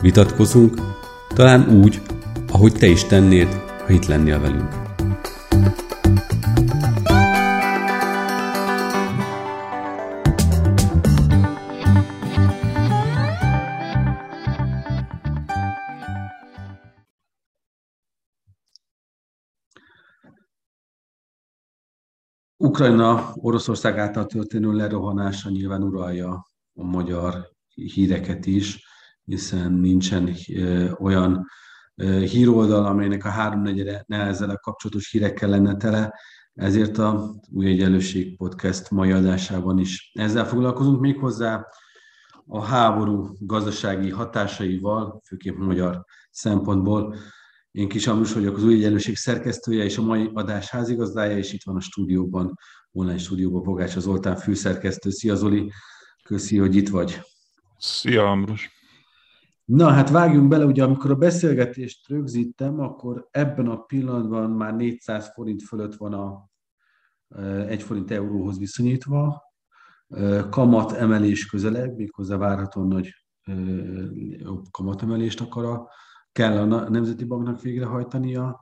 vitatkozunk, talán úgy, ahogy te is tennéd, ha itt lennél velünk. Ukrajna Oroszország által történő lerohanása nyilván uralja a magyar híreket is, hiszen nincsen olyan híroldal, amelynek a háromnegyede ne a kapcsolatos hírekkel lenne tele, ezért a Új Egyenlőség Podcast mai adásában is ezzel foglalkozunk méghozzá a háború gazdasági hatásaival, főképp magyar szempontból. Én Kis Amrus vagyok, az Új Egyenlőség szerkesztője és a mai adás házigazdája, és itt van a stúdióban, online stúdióban Pogács Zoltán főszerkesztő. Szia Zoli, köszi, hogy itt vagy. Szia Amrus. Na, hát vágjunk bele, ugye amikor a beszélgetést rögzítem, akkor ebben a pillanatban már 400 forint fölött van a 1 forint euróhoz viszonyítva, kamat emelés közeleg, méghozzá várhatóan nagy kamatemelést akar a, kell a Nemzeti Banknak végrehajtania.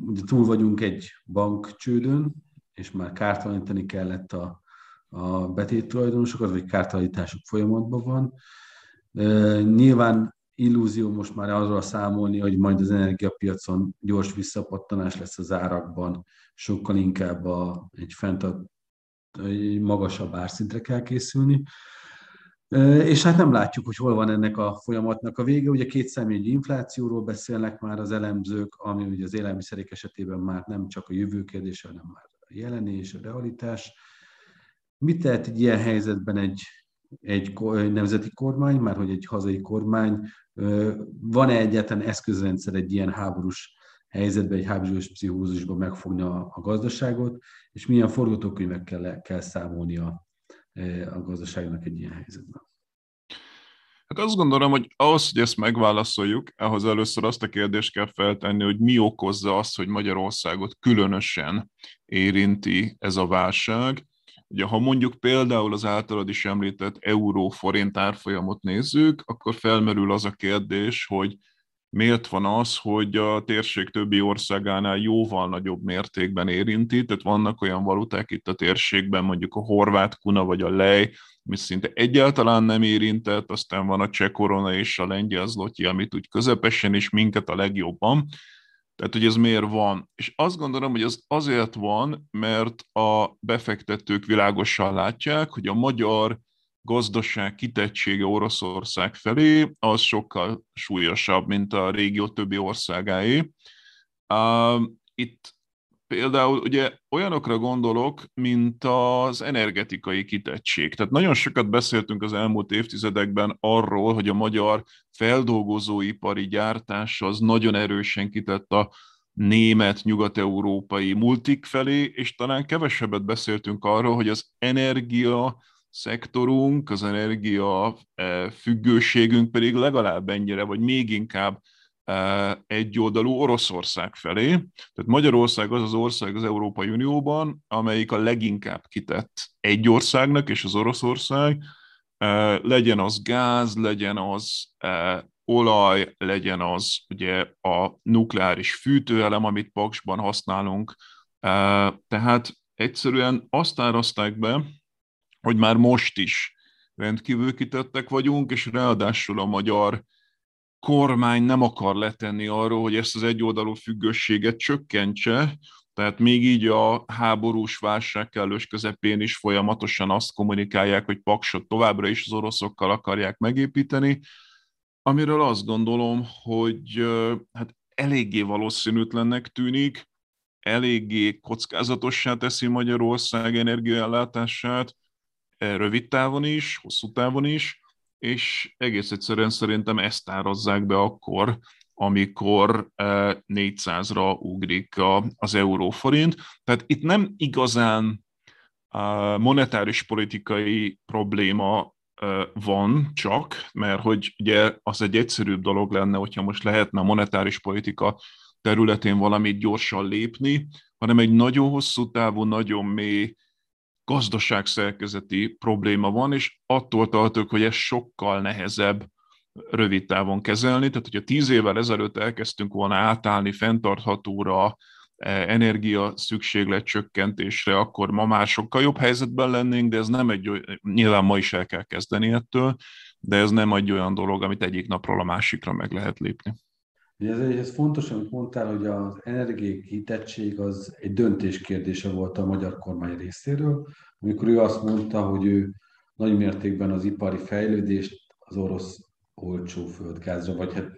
Ugye túl vagyunk egy bankcsődön, és már kártalanítani kellett a, a betét tulajdonosokat, vagy kártalanítások folyamatban van. Nyilván illúzió most már arról számolni, hogy majd az energiapiacon gyors visszapattanás lesz az árakban, sokkal inkább a, egy fent a, egy magasabb árszintre kell készülni. És hát nem látjuk, hogy hol van ennek a folyamatnak a vége. Ugye két személyi inflációról beszélnek már az elemzők, ami ugye az élelmiszerek esetében már nem csak a jövő kérdése, hanem már a jelenés, a realitás. Mit tehet egy ilyen helyzetben egy egy nemzeti kormány, már hogy egy hazai kormány, van-e egyáltalán eszközrendszer egy ilyen háborús helyzetben, egy háborús pszichózisban megfogni a, a gazdaságot, és milyen forgatókönyvekkel kell számolni a, a gazdaságnak egy ilyen helyzetben? Hát azt gondolom, hogy ahhoz, hogy ezt megválaszoljuk, ahhoz először azt a kérdést kell feltenni, hogy mi okozza azt, hogy Magyarországot különösen érinti ez a válság, Ugye, ha mondjuk például az általad is említett euró-forint árfolyamot nézzük, akkor felmerül az a kérdés, hogy miért van az, hogy a térség többi országánál jóval nagyobb mértékben érinti, tehát vannak olyan valuták itt a térségben, mondjuk a horvát kuna vagy a lej, ami szinte egyáltalán nem érintett, aztán van a cseh korona és a lengyel zloty, amit úgy közepesen is minket a legjobban. Tehát, hogy ez miért van. És azt gondolom, hogy ez azért van, mert a befektetők világosan látják, hogy a magyar gazdaság kitettsége Oroszország felé az sokkal súlyosabb, mint a régió többi országáé. Itt például ugye olyanokra gondolok, mint az energetikai kitettség. Tehát nagyon sokat beszéltünk az elmúlt évtizedekben arról, hogy a magyar feldolgozóipari gyártás az nagyon erősen kitett a német, nyugat-európai multik felé, és talán kevesebbet beszéltünk arról, hogy az energia szektorunk, az energia eh, függőségünk pedig legalább ennyire, vagy még inkább egyoldalú Oroszország felé. Tehát Magyarország az az ország az Európai Unióban, amelyik a leginkább kitett egy országnak, és az Oroszország, legyen az gáz, legyen az olaj, legyen az ugye a nukleáris fűtőelem, amit Paksban használunk. Tehát egyszerűen azt árazták be, hogy már most is rendkívül kitettek vagyunk, és ráadásul a magyar kormány nem akar letenni arról, hogy ezt az egyoldalú függőséget csökkentse, tehát még így a háborús válság kellős közepén is folyamatosan azt kommunikálják, hogy Paksot továbbra is az oroszokkal akarják megépíteni, amiről azt gondolom, hogy hát eléggé valószínűtlennek tűnik, eléggé kockázatossá teszi Magyarország energiaellátását, rövid távon is, hosszú távon is, és egész egyszerűen szerintem ezt árazzák be akkor, amikor 400-ra ugrik az euróforint. Tehát itt nem igazán monetáris politikai probléma van csak, mert hogy ugye az egy egyszerűbb dolog lenne, hogyha most lehetne a monetáris politika területén valamit gyorsan lépni, hanem egy nagyon hosszú távú, nagyon mély gazdaságszerkezeti probléma van, és attól tartok, hogy ez sokkal nehezebb rövid távon kezelni. Tehát, hogyha tíz évvel ezelőtt elkezdtünk volna átállni fenntarthatóra, e, energia szükséglet csökkentésre, akkor ma már sokkal jobb helyzetben lennénk, de ez nem egy olyan, nyilván ma is el kell kezdeni ettől, de ez nem egy olyan dolog, amit egyik napról a másikra meg lehet lépni. Ez, ez fontos, amit mondtál, hogy az energiai kitettség az egy döntés kérdése volt a magyar kormány részéről, amikor ő azt mondta, hogy ő nagy mértékben az ipari fejlődést az orosz olcsó földgázra, vagy hát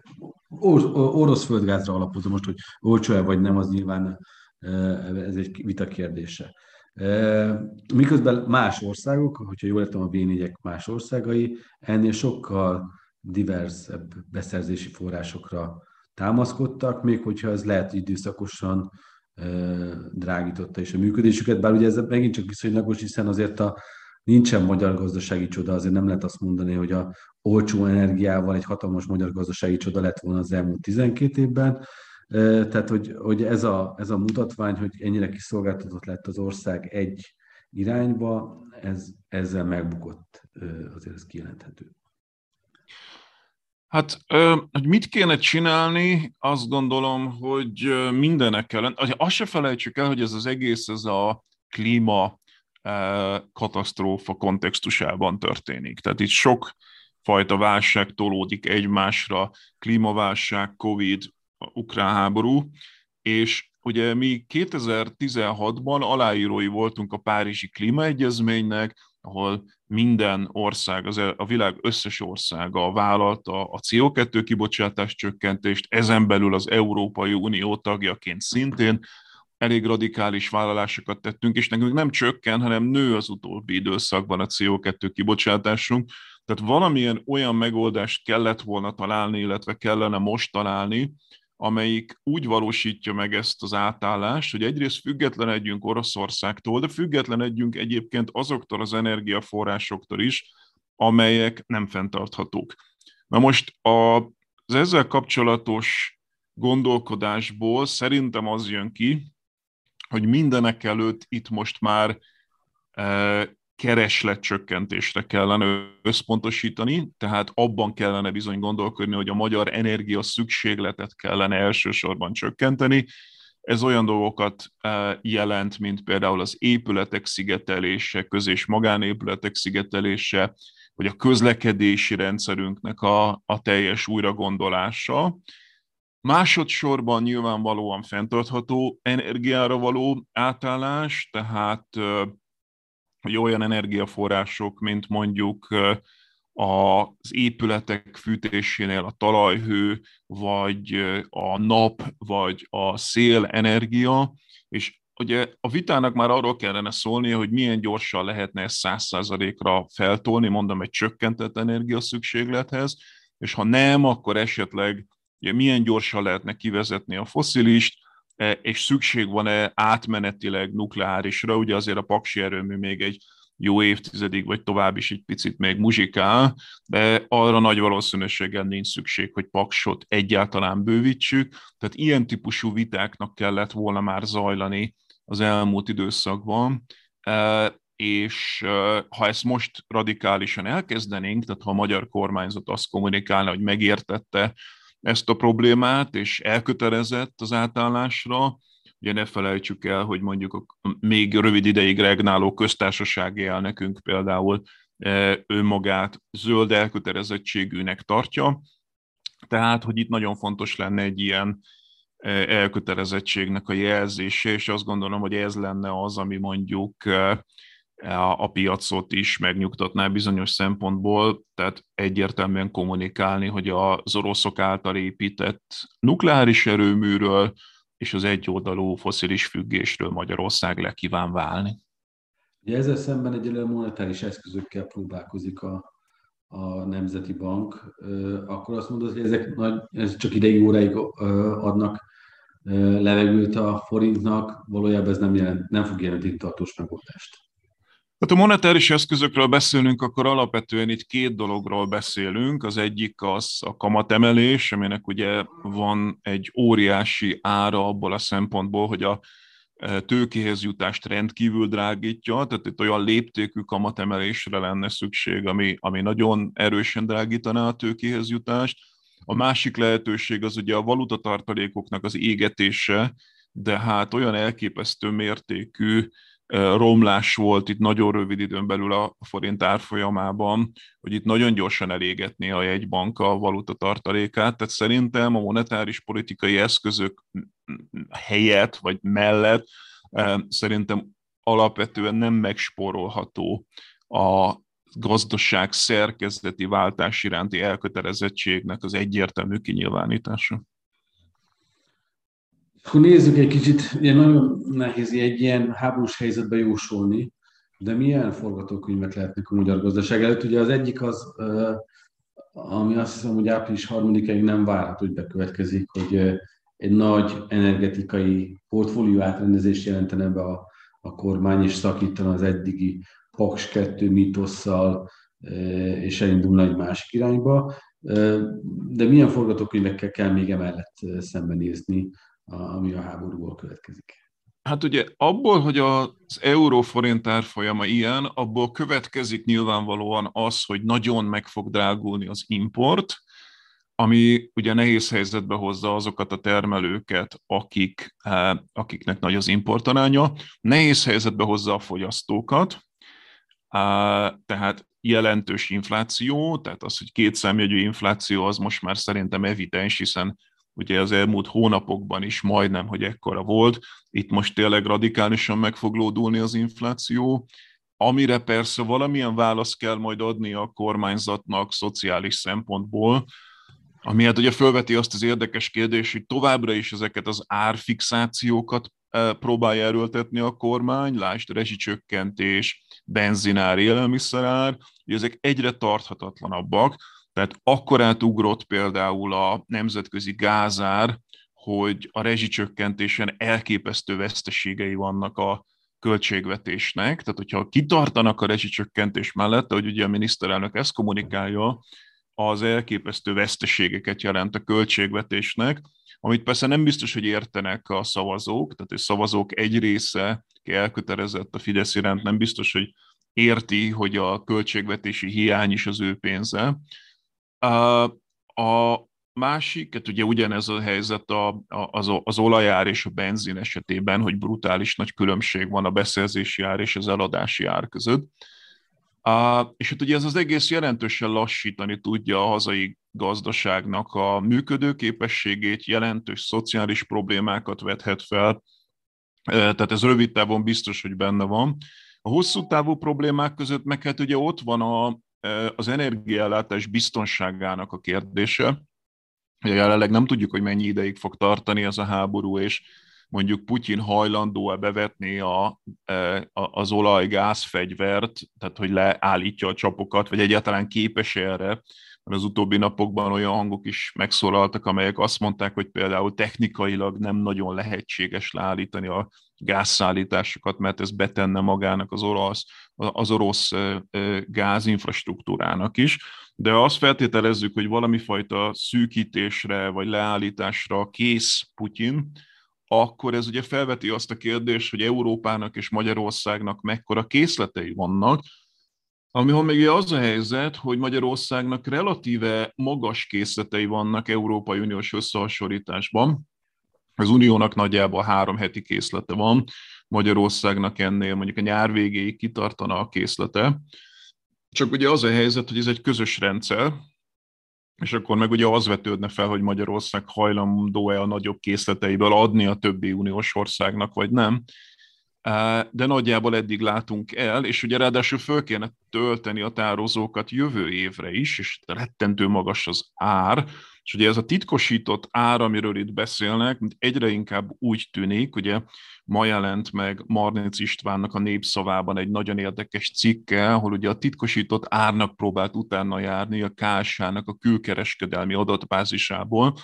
orosz földgázra alapozom most, hogy olcsó-e vagy nem, az nyilván e, ez egy vita kérdése. E, miközben más országok, hogyha jól értem a b más országai, ennél sokkal diversebb beszerzési forrásokra támaszkodtak, még hogyha ez lehet időszakosan drágította is a működésüket, bár ugye ez megint csak viszonylagos, hiszen azért a nincsen magyar gazdasági csoda, azért nem lehet azt mondani, hogy a olcsó energiával egy hatalmas magyar gazdasági csoda lett volna az elmúlt 12 évben. Tehát, hogy, hogy ez, a, ez a mutatvány, hogy ennyire kiszolgáltatott lett az ország egy irányba, ez, ezzel megbukott, azért ez kijelenthető. Hát, hogy mit kéne csinálni, azt gondolom, hogy mindenek ellen, azt se felejtsük el, hogy ez az egész, ez a klíma katasztrófa kontextusában történik. Tehát itt sok fajta válság tolódik egymásra, klímaválság, Covid, ukrán háború, és ugye mi 2016-ban aláírói voltunk a Párizsi Klímaegyezménynek, ahol minden ország, az a világ összes országa vállalta a CO2 kibocsátás csökkentést, ezen belül az Európai Unió tagjaként szintén, elég radikális vállalásokat tettünk, és nekünk nem csökken, hanem nő az utóbbi időszakban a CO2 kibocsátásunk. Tehát valamilyen olyan megoldást kellett volna találni, illetve kellene most találni, amelyik úgy valósítja meg ezt az átállást, hogy egyrészt függetlenedjünk Oroszországtól, de függetlenedjünk egyébként azoktól az energiaforrásoktól is, amelyek nem fenntarthatók. Na most az ezzel kapcsolatos gondolkodásból szerintem az jön ki, hogy mindenek előtt itt most már e, keresletcsökkentésre kellene összpontosítani, tehát abban kellene bizony gondolkodni, hogy a magyar energia szükségletet kellene elsősorban csökkenteni. Ez olyan dolgokat e, jelent, mint például az épületek szigetelése, köz- és magánépületek szigetelése, vagy a közlekedési rendszerünknek a, a teljes újragondolása. Másodszorban nyilvánvalóan fenntartható energiára való átállás, tehát hogy olyan energiaforrások, mint mondjuk az épületek fűtésénél a talajhő, vagy a nap, vagy a szél energia, és ugye a vitának már arról kellene szólnia, hogy milyen gyorsan lehetne ezt száz százalékra feltolni, mondom, egy csökkentett energiaszükséglethez, és ha nem, akkor esetleg ugye milyen gyorsan lehetne kivezetni a foszilist, és szükség van-e átmenetileg nukleárisra, ugye azért a paksi erőmű még egy jó évtizedig, vagy tovább is egy picit még muzsikál, de arra nagy valószínűséggel nincs szükség, hogy paksot egyáltalán bővítsük. Tehát ilyen típusú vitáknak kellett volna már zajlani az elmúlt időszakban, e, és e, ha ezt most radikálisan elkezdenénk, tehát ha a magyar kormányzat azt kommunikálna, hogy megértette, ezt a problémát, és elkötelezett az átállásra. Ugye ne felejtsük el, hogy mondjuk a még rövid ideig regnáló köztársasági elnökünk például e, önmagát zöld elkötelezettségűnek tartja. Tehát, hogy itt nagyon fontos lenne egy ilyen e, elkötelezettségnek a jelzése, és azt gondolom, hogy ez lenne az, ami mondjuk a piacot is megnyugtatná bizonyos szempontból, tehát egyértelműen kommunikálni, hogy az oroszok által épített nukleáris erőműről és az egyoldalú foszilis függésről Magyarország le kíván válni. Ugye ezzel szemben egyelőre monetáris eszközökkel próbálkozik a, a Nemzeti Bank, akkor azt mondod, hogy ezek nagy, ez csak ideig óráig adnak levegőt a forintnak, valójában ez nem, jelent, nem fog jelenteni tartós megoldást. Hát a monetáris eszközökről beszélünk, akkor alapvetően itt két dologról beszélünk. Az egyik az a kamatemelés, aminek ugye van egy óriási ára abból a szempontból, hogy a e, tőkéhez jutást rendkívül drágítja, tehát itt olyan léptékű kamatemelésre lenne szükség, ami, ami nagyon erősen drágítaná a tőkéhez jutást. A másik lehetőség az ugye a valutatartalékoknak az égetése, de hát olyan elképesztő mértékű romlás volt itt nagyon rövid időn belül a forint árfolyamában, hogy itt nagyon gyorsan elégetné a jegybank a valuta tartalékát, tehát szerintem a monetáris politikai eszközök helyett vagy mellett szerintem alapvetően nem megspórolható a gazdaság szerkezeti váltás iránti elkötelezettségnek az egyértelmű kinyilvánítása. Akkor nézzük egy kicsit, ugye nagyon nehéz egy ilyen háborús helyzetbe jósolni, de milyen forgatókönyvek lehetnek a magyar gazdaság előtt? Ugye az egyik az, ami azt hiszem, hogy április harmadikáig nem várható, hogy bekövetkezik, hogy egy nagy energetikai portfólió átrendezést jelentene be a, a kormány, és szakítana az eddigi Paks 2 mítosszal, és elindulna egy másik irányba. De milyen forgatókönyvekkel kell még emellett szembenézni ami a háborúból következik. Hát ugye abból, hogy az euróforint árfolyama ilyen, abból következik nyilvánvalóan az, hogy nagyon meg fog drágulni az import, ami ugye nehéz helyzetbe hozza azokat a termelőket, akik, eh, akiknek nagy az importaránya, nehéz helyzetbe hozza a fogyasztókat, eh, tehát jelentős infláció, tehát az, hogy két számjegyű infláció, az most már szerintem evidens, hiszen ugye az elmúlt hónapokban is majdnem, hogy ekkora volt. Itt most tényleg radikálisan meg fog lódulni az infláció, amire persze valamilyen választ kell majd adni a kormányzatnak szociális szempontból, ami hát ugye felveti azt az érdekes kérdést, hogy továbbra is ezeket az árfixációkat eh, próbálja erőltetni a kormány, lásd rezsicsökkentés, benzinár, élelmiszerár, hogy ezek egyre tarthatatlanabbak, tehát akkor átugrott például a nemzetközi gázár, hogy a rezsicsökkentésen elképesztő veszteségei vannak a költségvetésnek. Tehát, hogyha kitartanak a rezsicsökkentés mellett, ahogy ugye a miniszterelnök ezt kommunikálja, az elképesztő veszteségeket jelent a költségvetésnek, amit persze nem biztos, hogy értenek a szavazók, tehát a szavazók egy része, aki elkötelezett a Fidesz iránt, nem biztos, hogy érti, hogy a költségvetési hiány is az ő pénze, a másik, hát ugye ugyanez a helyzet a, az, az olajár és a benzin esetében, hogy brutális nagy különbség van a beszerzési ár és az eladási ár között. Uh, és hát ugye ez az egész jelentősen lassítani tudja a hazai gazdaságnak a működőképességét, jelentős szociális problémákat vethet fel, tehát ez rövid távon biztos, hogy benne van. A hosszú távú problémák között meg hát ugye ott van a, az energiaellátás biztonságának a kérdése. Jelenleg nem tudjuk, hogy mennyi ideig fog tartani ez a háború, és mondjuk Putyin hajlandó-e bevetni a, az olaj-gázfegyvert, tehát hogy leállítja a csapokat, vagy egyáltalán képes erre, mert az utóbbi napokban olyan hangok is megszólaltak, amelyek azt mondták, hogy például technikailag nem nagyon lehetséges leállítani a gázszállításokat, mert ez betenne magának az orosz, az orosz gázinfrastruktúrának is, de azt feltételezzük, hogy valami fajta szűkítésre vagy leállításra kész Putyin, akkor ez ugye felveti azt a kérdést, hogy Európának és Magyarországnak mekkora készletei vannak, Amihol még az a helyzet, hogy Magyarországnak relatíve magas készletei vannak Európai Uniós összehasonlításban. Az Uniónak nagyjából három heti készlete van, Magyarországnak ennél mondjuk a nyár végéig kitartana a készlete. Csak ugye az a helyzet, hogy ez egy közös rendszer, és akkor meg ugye az vetődne fel, hogy Magyarország hajlandó-e a nagyobb készleteiből adni a többi uniós országnak, vagy nem. De nagyjából eddig látunk el, és ugye ráadásul föl kéne tölteni a tározókat jövő évre is, és rettentő magas az ár, És ugye ez a titkosított ár, amiről itt beszélnek, egyre inkább úgy tűnik, ugye ma jelent meg Marnic Istvánnak a népszavában egy nagyon érdekes cikke, ahol ugye a titkosított árnak próbált utána járni a KSH-nak a külkereskedelmi adatbázisából,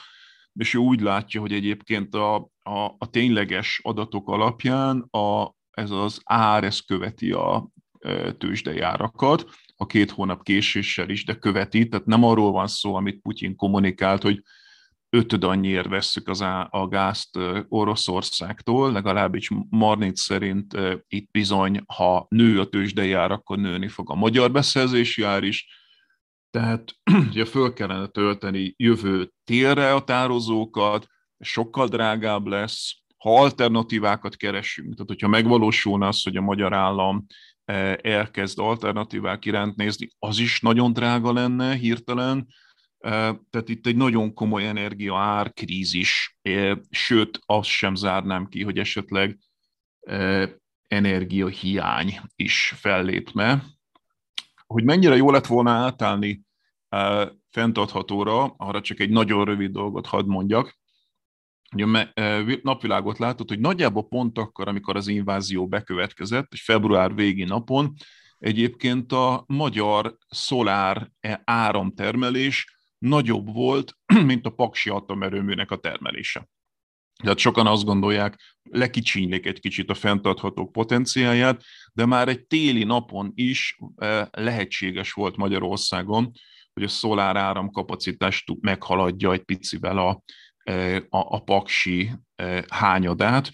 és ő úgy látja, hogy egyébként a, a, a tényleges adatok alapján a, ez az ár, ez követi a tőzsdei árakat, a két hónap késéssel is, de követi, tehát nem arról van szó, amit Putyin kommunikált, hogy ötöd annyiért vesszük az á, a gázt Oroszországtól, legalábbis Marnit szerint itt bizony, ha nő a tőzsdei ár, akkor nőni fog a magyar beszerzési ár is, tehát ugye föl kellene tölteni jövő térre a tározókat, sokkal drágább lesz, ha alternatívákat keresünk, tehát hogyha megvalósulna az, hogy a magyar állam elkezd alternatívák iránt nézni, az is nagyon drága lenne hirtelen, eh, tehát itt egy nagyon komoly energia árkrízis, eh, sőt, azt sem zárnám ki, hogy esetleg energiahiány is fellépne. Hogy mennyire jó lett volna átállni fenntarthatóra, arra csak egy nagyon rövid dolgot hadd mondjak. Ugye napvilágot látott, hogy nagyjából pont akkor, amikor az invázió bekövetkezett, és február végi napon, egyébként a magyar szolár e, áramtermelés nagyobb volt, mint a Paksi atomerőműnek a termelése. Tehát sokan azt gondolják, lekicsinylik egy kicsit a fenntarthatók potenciáját, de már egy téli napon is lehetséges volt Magyarországon, hogy a szolár áram kapacitást meghaladja egy picivel a, e, a, a paksi hányadát.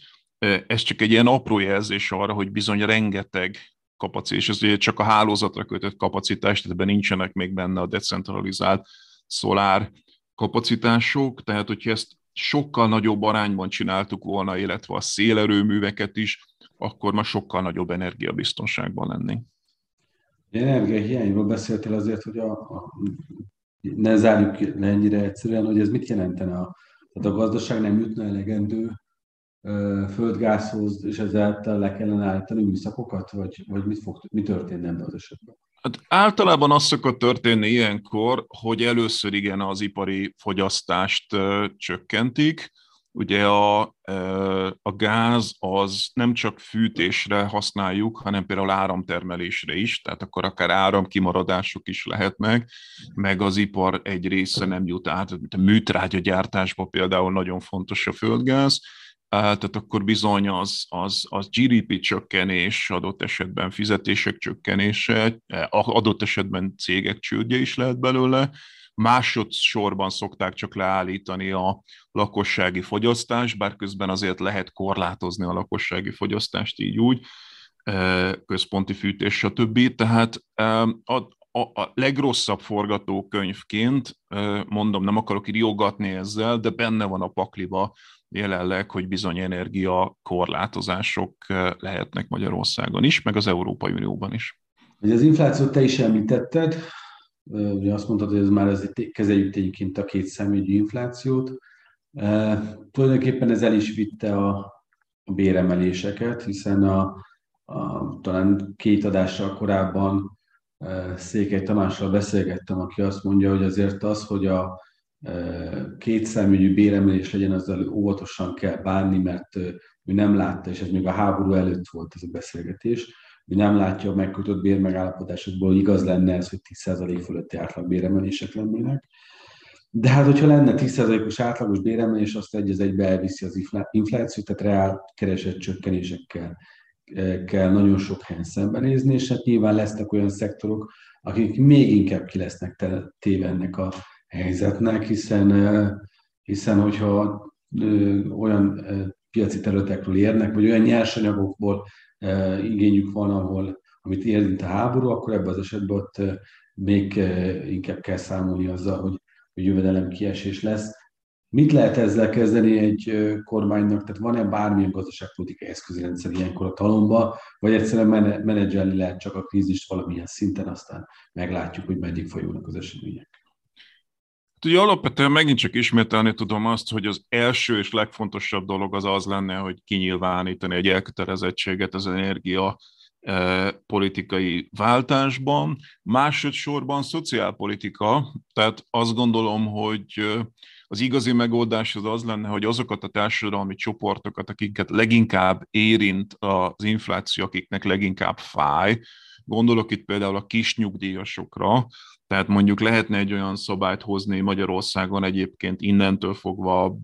Ez csak egy ilyen apró jelzés arra, hogy bizony rengeteg kapacitás, ez ugye csak a hálózatra kötött kapacitás, tehát ebben nincsenek még benne a decentralizált szolár kapacitások, tehát hogyha ezt sokkal nagyobb arányban csináltuk volna, illetve a szélerőműveket is, akkor ma sokkal nagyobb energiabiztonságban lennénk. Energiahiányról beszéltél azért, hogy a, a, ne zárjuk le ennyire egyszerűen, hogy ez mit jelentene? A, tehát a gazdaság nem jutna elegendő földgázhoz, és ezáltal le kellene állítani műszakokat, vagy, vagy mit, fog, mi történne ebben az esetben? Hát általában az szokott történni ilyenkor, hogy először igen az ipari fogyasztást csökkentik, Ugye a, a gáz az nem csak fűtésre használjuk, hanem például áramtermelésre is, tehát akkor akár áramkimaradások is lehetnek, meg az ipar egy része nem jut át, a műtrágya gyártásban például nagyon fontos a földgáz, tehát akkor bizony az, az, az GDP csökkenés, adott esetben fizetések csökkenése, adott esetben cégek csődje is lehet belőle, másodszorban szokták csak leállítani a lakossági fogyasztást, bár közben azért lehet korlátozni a lakossági fogyasztást így úgy, központi fűtés, stb. Tehát a, a, a legrosszabb forgatókönyvként, mondom, nem akarok riogatni ezzel, de benne van a pakliba jelenleg, hogy bizony energia korlátozások lehetnek Magyarországon is, meg az Európai Unióban is. Az inflációt te is említetted, ugye azt mondtad, hogy ez már ez, kezeljük egyébként a két számügyi inflációt. E, tulajdonképpen ez el is vitte a, a béremeléseket, hiszen a, a, talán két adással korábban e, Székely Tamással beszélgettem, aki azt mondja, hogy azért az, hogy a két számügyű béremelés legyen, azzal óvatosan kell bánni, mert ő nem látta, és ez még a háború előtt volt ez a beszélgetés, hogy nem látja a megkötött bérmegállapodásokból, hogy igaz lenne ez, hogy 10% fölötti átlag béremelések lennének. De hát, hogyha lenne 10%-os átlagos béremelés, azt egy az egybe elviszi az inflációt, tehát reál keresett csökkenésekkel e, kell nagyon sok helyen szembenézni, és hát nyilván lesznek olyan szektorok, akik még inkább ki lesznek téve ennek a helyzetnek, hiszen, e, hiszen hogyha olyan piaci területekről érnek, vagy olyan nyersanyagokból igényük van, ahol, amit érint a háború, akkor ebben az esetben ott még inkább kell számolni azzal, hogy, hogy jövedelem kiesés lesz. Mit lehet ezzel kezdeni egy kormánynak? Tehát van-e bármilyen gazdaságpolitikai eszközrendszer ilyenkor a talomba, vagy egyszerűen menedzselni lehet csak a krízist valamilyen szinten, aztán meglátjuk, hogy meddig folyulnak az események? Ugye alapvetően megint csak ismételni tudom azt, hogy az első és legfontosabb dolog az az lenne, hogy kinyilvánítani egy elkötelezettséget az energia politikai váltásban, másodszorban szociálpolitika, tehát azt gondolom, hogy az igazi megoldás az az lenne, hogy azokat a társadalmi csoportokat, akiket leginkább érint az infláció, akiknek leginkább fáj, gondolok itt például a kis nyugdíjasokra, tehát mondjuk lehetne egy olyan szabályt hozni Magyarországon egyébként innentől fogva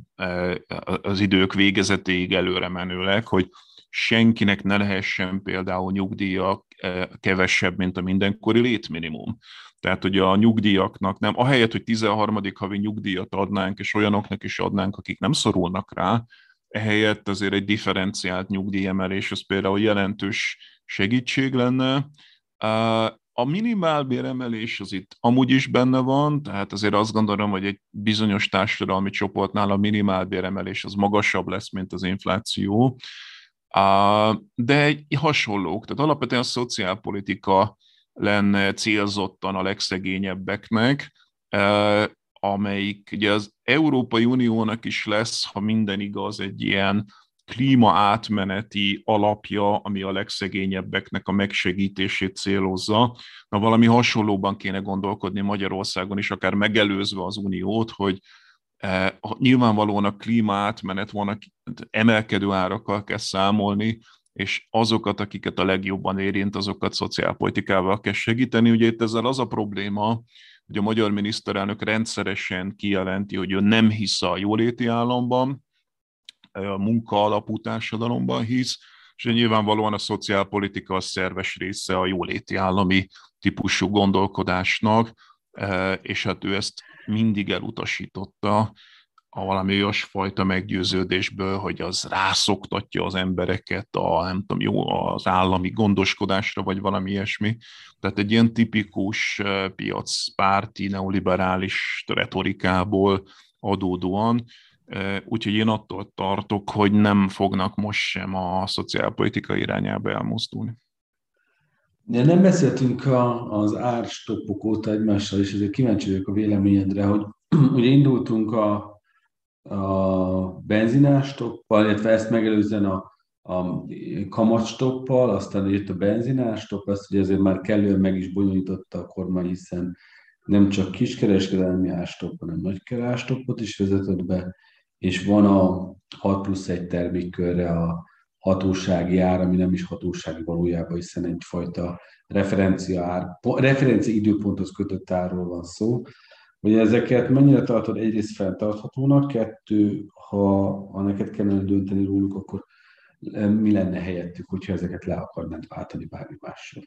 az idők végezetéig előre menőleg, hogy senkinek ne lehessen például nyugdíja eh, kevesebb, mint a mindenkori létminimum. Tehát, hogy a nyugdíjaknak nem, ahelyett, hogy 13. havi nyugdíjat adnánk, és olyanoknak is adnánk, akik nem szorulnak rá, ehelyett azért egy differenciált nyugdíjemelés, az például jelentős segítség lenne. A minimálbéremelés az itt amúgy is benne van, tehát azért azt gondolom, hogy egy bizonyos társadalmi csoportnál a minimálbéremelés az magasabb lesz, mint az infláció. De egy hasonlók, tehát alapvetően a szociálpolitika lenne célzottan a legszegényebbeknek, amelyik ugye az Európai Uniónak is lesz, ha minden igaz, egy ilyen klíma átmeneti alapja, ami a legszegényebbeknek a megsegítését célozza. Na valami hasonlóban kéne gondolkodni Magyarországon is, akár megelőzve az uniót, hogy Eh, nyilvánvalóan a klímaátmenet van, emelkedő árakkal kell számolni, és azokat, akiket a legjobban érint, azokat szociálpolitikával kell segíteni. Ugye itt ezzel az a probléma, hogy a magyar miniszterelnök rendszeresen kijelenti, hogy ő nem hisz a jóléti államban, munka alapú társadalomban hisz, és nyilvánvalóan a szociálpolitika a szerves része a jóléti állami típusú gondolkodásnak, és hát ő ezt mindig elutasította a valami olyasfajta meggyőződésből, hogy az rászoktatja az embereket a, nem tudom, jó, az állami gondoskodásra, vagy valami ilyesmi. Tehát egy ilyen tipikus piacpárti, neoliberális retorikából adódóan, úgyhogy én attól tartok, hogy nem fognak most sem a szociálpolitika irányába elmozdulni. De nem beszéltünk a, az árstoppok óta egymással, és ezért kíváncsi vagyok a véleményedre, hogy ugye indultunk a, a benzinástoppal, illetve ezt megelőzően a, a kamatstoppal, aztán jött a benzinástopp, azt ugye ezért már kellően meg is bonyolította a kormány, hiszen nem csak kiskereskedelmi ástopp, hanem nagykerástoppot is vezetett be, és van a 6 plusz 1 termékkörre a hatósági ár, ami nem is hatósági valójában, hiszen egyfajta referencia, ár, referencia időponthoz kötött árról van szó, hogy ezeket mennyire tartod egyrészt fenntarthatónak, kettő, ha, ha neked kellene dönteni róluk, akkor eh, mi lenne helyettük, hogyha ezeket le akarnád váltani bármi mással?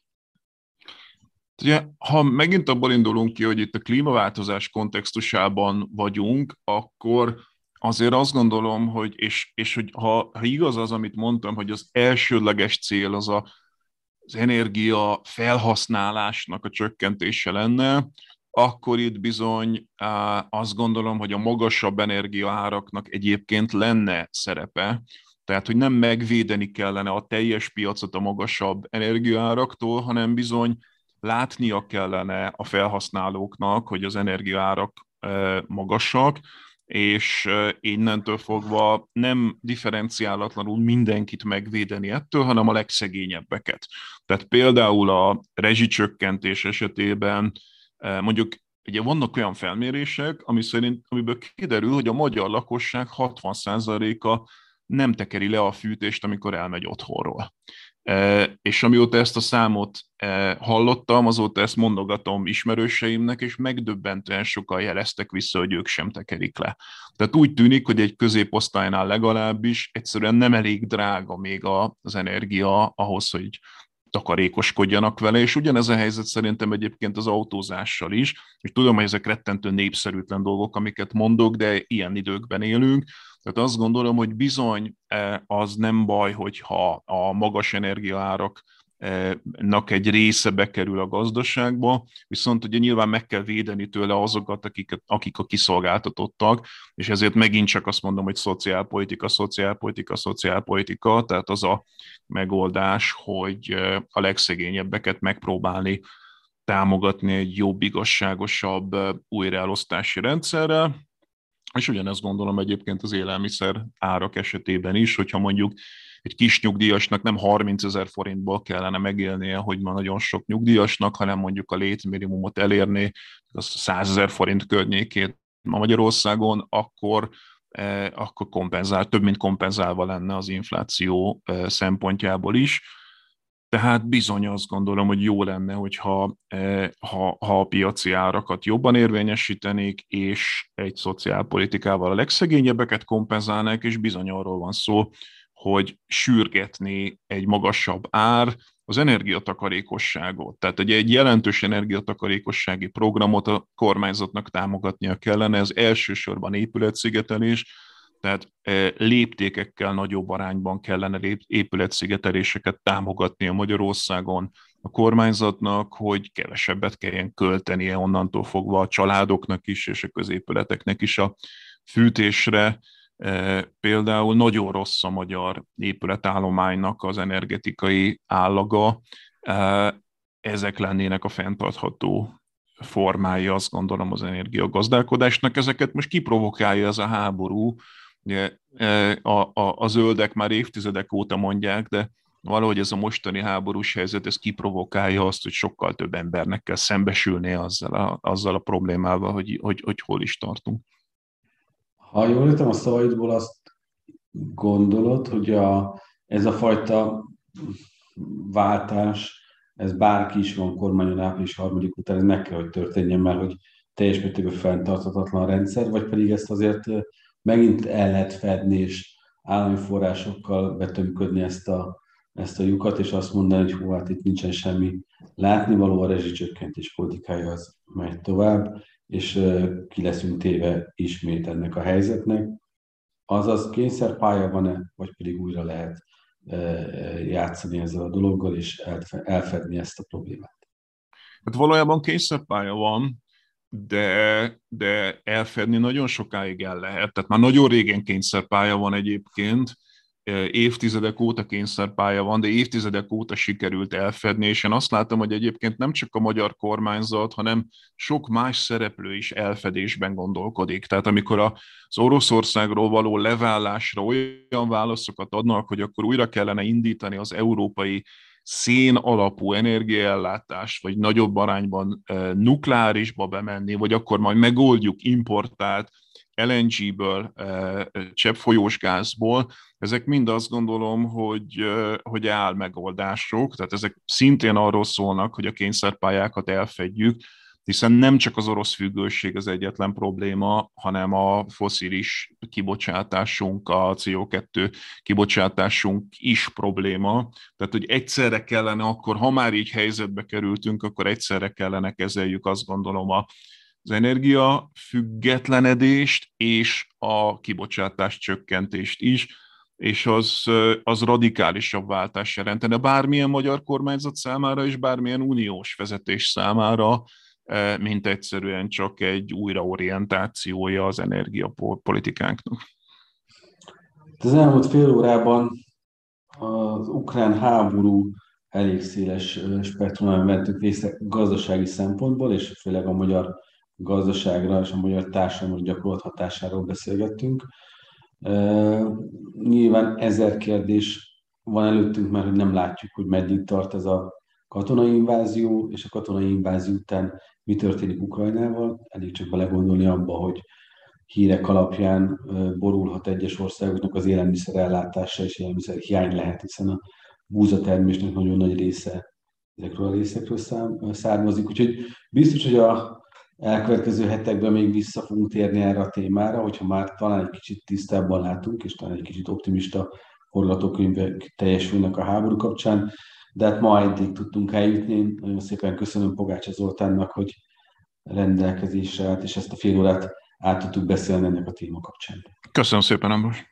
Ha megint abból indulunk ki, hogy itt a klímaváltozás kontextusában vagyunk, akkor azért azt gondolom, hogy, és, és hogy ha, ha igaz az, amit mondtam, hogy az elsődleges cél az a, az energia felhasználásnak a csökkentése lenne, akkor itt bizony azt gondolom, hogy a magasabb energiaáraknak egyébként lenne szerepe, tehát, hogy nem megvédeni kellene a teljes piacot a magasabb energiaáraktól, hanem bizony látnia kellene a felhasználóknak, hogy az energiaárak magasak, és innentől fogva nem differenciálatlanul mindenkit megvédeni ettől, hanem a legszegényebbeket. Tehát például a rezsicsökkentés esetében mondjuk ugye vannak olyan felmérések, ami szerint, amiből kiderül, hogy a magyar lakosság 60%-a nem tekeri le a fűtést, amikor elmegy otthonról. És amióta ezt a számot hallottam, azóta ezt mondogatom ismerőseimnek, és megdöbbentően sokan jeleztek vissza, hogy ők sem tekerik le. Tehát úgy tűnik, hogy egy középosztálynál legalábbis egyszerűen nem elég drága még az energia ahhoz, hogy takarékoskodjanak vele, és ugyanez a helyzet szerintem egyébként az autózással is, és tudom, hogy ezek rettentő népszerűtlen dolgok, amiket mondok, de ilyen időkben élünk, tehát azt gondolom, hogy bizony e, az nem baj, hogyha a magas energiaárak nak egy része bekerül a gazdaságba, viszont ugye nyilván meg kell védeni tőle azokat, akik, akik a kiszolgáltatottak, és ezért megint csak azt mondom, hogy szociálpolitika, szociálpolitika, szociálpolitika, tehát az a megoldás, hogy e, a legszegényebbeket megpróbálni támogatni egy jobb, igazságosabb e, újraelosztási rendszerrel, és ugyanezt gondolom egyébként az élelmiszer árak esetében is, hogyha mondjuk egy kis nyugdíjasnak nem 30 ezer forintból kellene megélnie, hogy ma nagyon sok nyugdíjasnak, hanem mondjuk a létminimumot elérni, az 100 ezer forint környékét ma Magyarországon, akkor akkor kompenzál, több mint kompenzálva lenne az infláció szempontjából is tehát bizony azt gondolom, hogy jó lenne, hogyha eh, ha, ha a piaci árakat jobban érvényesítenék, és egy szociálpolitikával a legszegényebbeket kompenzálnák, és bizony arról van szó, hogy sürgetni egy magasabb ár az energiatakarékosságot. Tehát egy, egy jelentős energiatakarékossági programot a kormányzatnak támogatnia kellene, ez elsősorban épületszigetelés, tehát e, léptékekkel nagyobb arányban kellene épületszigeteléseket támogatni a Magyarországon a kormányzatnak, hogy kevesebbet kelljen költenie onnantól fogva a családoknak is, és a középületeknek is a fűtésre. E, például nagyon rossz a magyar épületállománynak az energetikai állaga. E, ezek lennének a fenntartható formái, azt gondolom, az energiagazdálkodásnak. Ezeket most kiprovokálja ez a háború, Ugye, e, a, a, a zöldek már évtizedek óta mondják, de valahogy ez a mostani háborús helyzet, ez kiprovokálja azt, hogy sokkal több embernek kell szembesülnie azzal a, azzal a problémával, hogy, hogy, hogy hol is tartunk. Ha jól értem a szavaidból, azt gondolod, hogy a, ez a fajta váltás, ez bárki is van kormányon április harmadik után, ez meg kell, hogy történjen, mert hogy teljes mértékben fenntarthatatlan rendszer, vagy pedig ezt azért megint el lehet fedni, és állami forrásokkal betömködni ezt a, ezt a lyukat, és azt mondani, hogy hú, hát itt nincsen semmi látnivaló, a rezsicsökkentés politikája az megy tovább, és ki leszünk téve ismét ennek a helyzetnek. Azaz kényszerpálya van-e, vagy pedig újra lehet játszani ezzel a dologgal, és elfedni ezt a problémát. Hát valójában kényszerpálya van, de, de elfedni nagyon sokáig el lehet. Tehát már nagyon régen kényszerpálya van egyébként, évtizedek óta kényszerpálya van, de évtizedek óta sikerült elfedni, és én azt látom, hogy egyébként nem csak a magyar kormányzat, hanem sok más szereplő is elfedésben gondolkodik. Tehát amikor az Oroszországról való levállásra olyan válaszokat adnak, hogy akkor újra kellene indítani az európai szén alapú energiaellátást, vagy nagyobb arányban nukleárisba bemenni, vagy akkor majd megoldjuk importált LNG-ből, cseppfolyós gázból, ezek mind azt gondolom, hogy, hogy áll megoldások, tehát ezek szintén arról szólnak, hogy a kényszerpályákat elfedjük, hiszen nem csak az orosz függőség az egyetlen probléma, hanem a foszilis kibocsátásunk, a CO2 kibocsátásunk is probléma. Tehát, hogy egyszerre kellene akkor, ha már így helyzetbe kerültünk, akkor egyszerre kellene kezeljük azt gondolom a az energia függetlenedést és a kibocsátás csökkentést is, és az, az radikálisabb váltás jelentene bármilyen magyar kormányzat számára és bármilyen uniós vezetés számára, mint egyszerűen csak egy újraorientációja az energiapolitikánknak. Az elmúlt fél órában az ukrán háború elég széles spektrumán vettük részt gazdasági szempontból, és főleg a magyar gazdaságra és a magyar társadalomra gyakorolt hatásáról beszélgettünk. Nyilván ezer kérdés van előttünk, mert nem látjuk, hogy meddig tart ez a katonai invázió, és a katonai invázió után mi történik Ukrajnával. Elég csak belegondolni abba, hogy hírek alapján borulhat egyes országoknak az élelmiszer ellátása és élelmiszer hiány lehet, hiszen a búzatermésnek nagyon nagy része ezekről a részekről szám, származik. Úgyhogy biztos, hogy a elkövetkező hetekben még vissza fogunk térni erre a témára, hogyha már talán egy kicsit tisztábban látunk, és talán egy kicsit optimista forgatókönyvek teljesülnek a háború kapcsán de hát ma eddig tudtunk eljutni. Nagyon szépen köszönöm Pogácsa Zoltánnak, hogy rendelkezésre állt, és ezt a fél órát át tudtuk beszélni ennek a téma kapcsán. Köszönöm szépen, Ambros.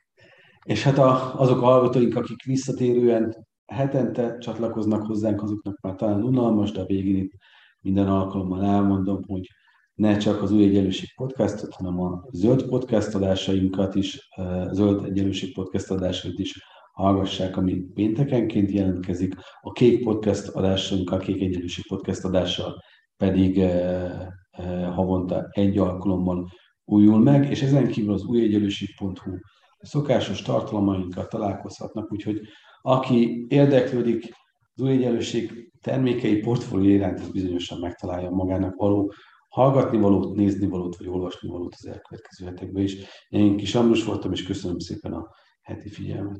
És hát a, azok a hallgatóink, akik visszatérően hetente csatlakoznak hozzánk, azoknak már talán unalmas, de a végén itt minden alkalommal elmondom, hogy ne csak az új egyenlőség podcastot, hanem a zöld podcast adásainkat is, zöld egyenlőség podcast adásait is hallgassák, ami péntekenként jelentkezik. A Kék Podcast adásunkkal, a Kék Egyenlőség Podcast adással pedig eh, eh, havonta egy alkalommal újul meg, és ezen kívül az újegyenlőség.hu szokásos tartalmainkkal találkozhatnak, úgyhogy aki érdeklődik az új termékei portfólió iránt, az bizonyosan megtalálja magának való hallgatni valót, nézni valót, vagy olvasni valót az elkövetkező hetekben is. Én kis Ambrus voltam, és köszönöm szépen a heti figyelmet.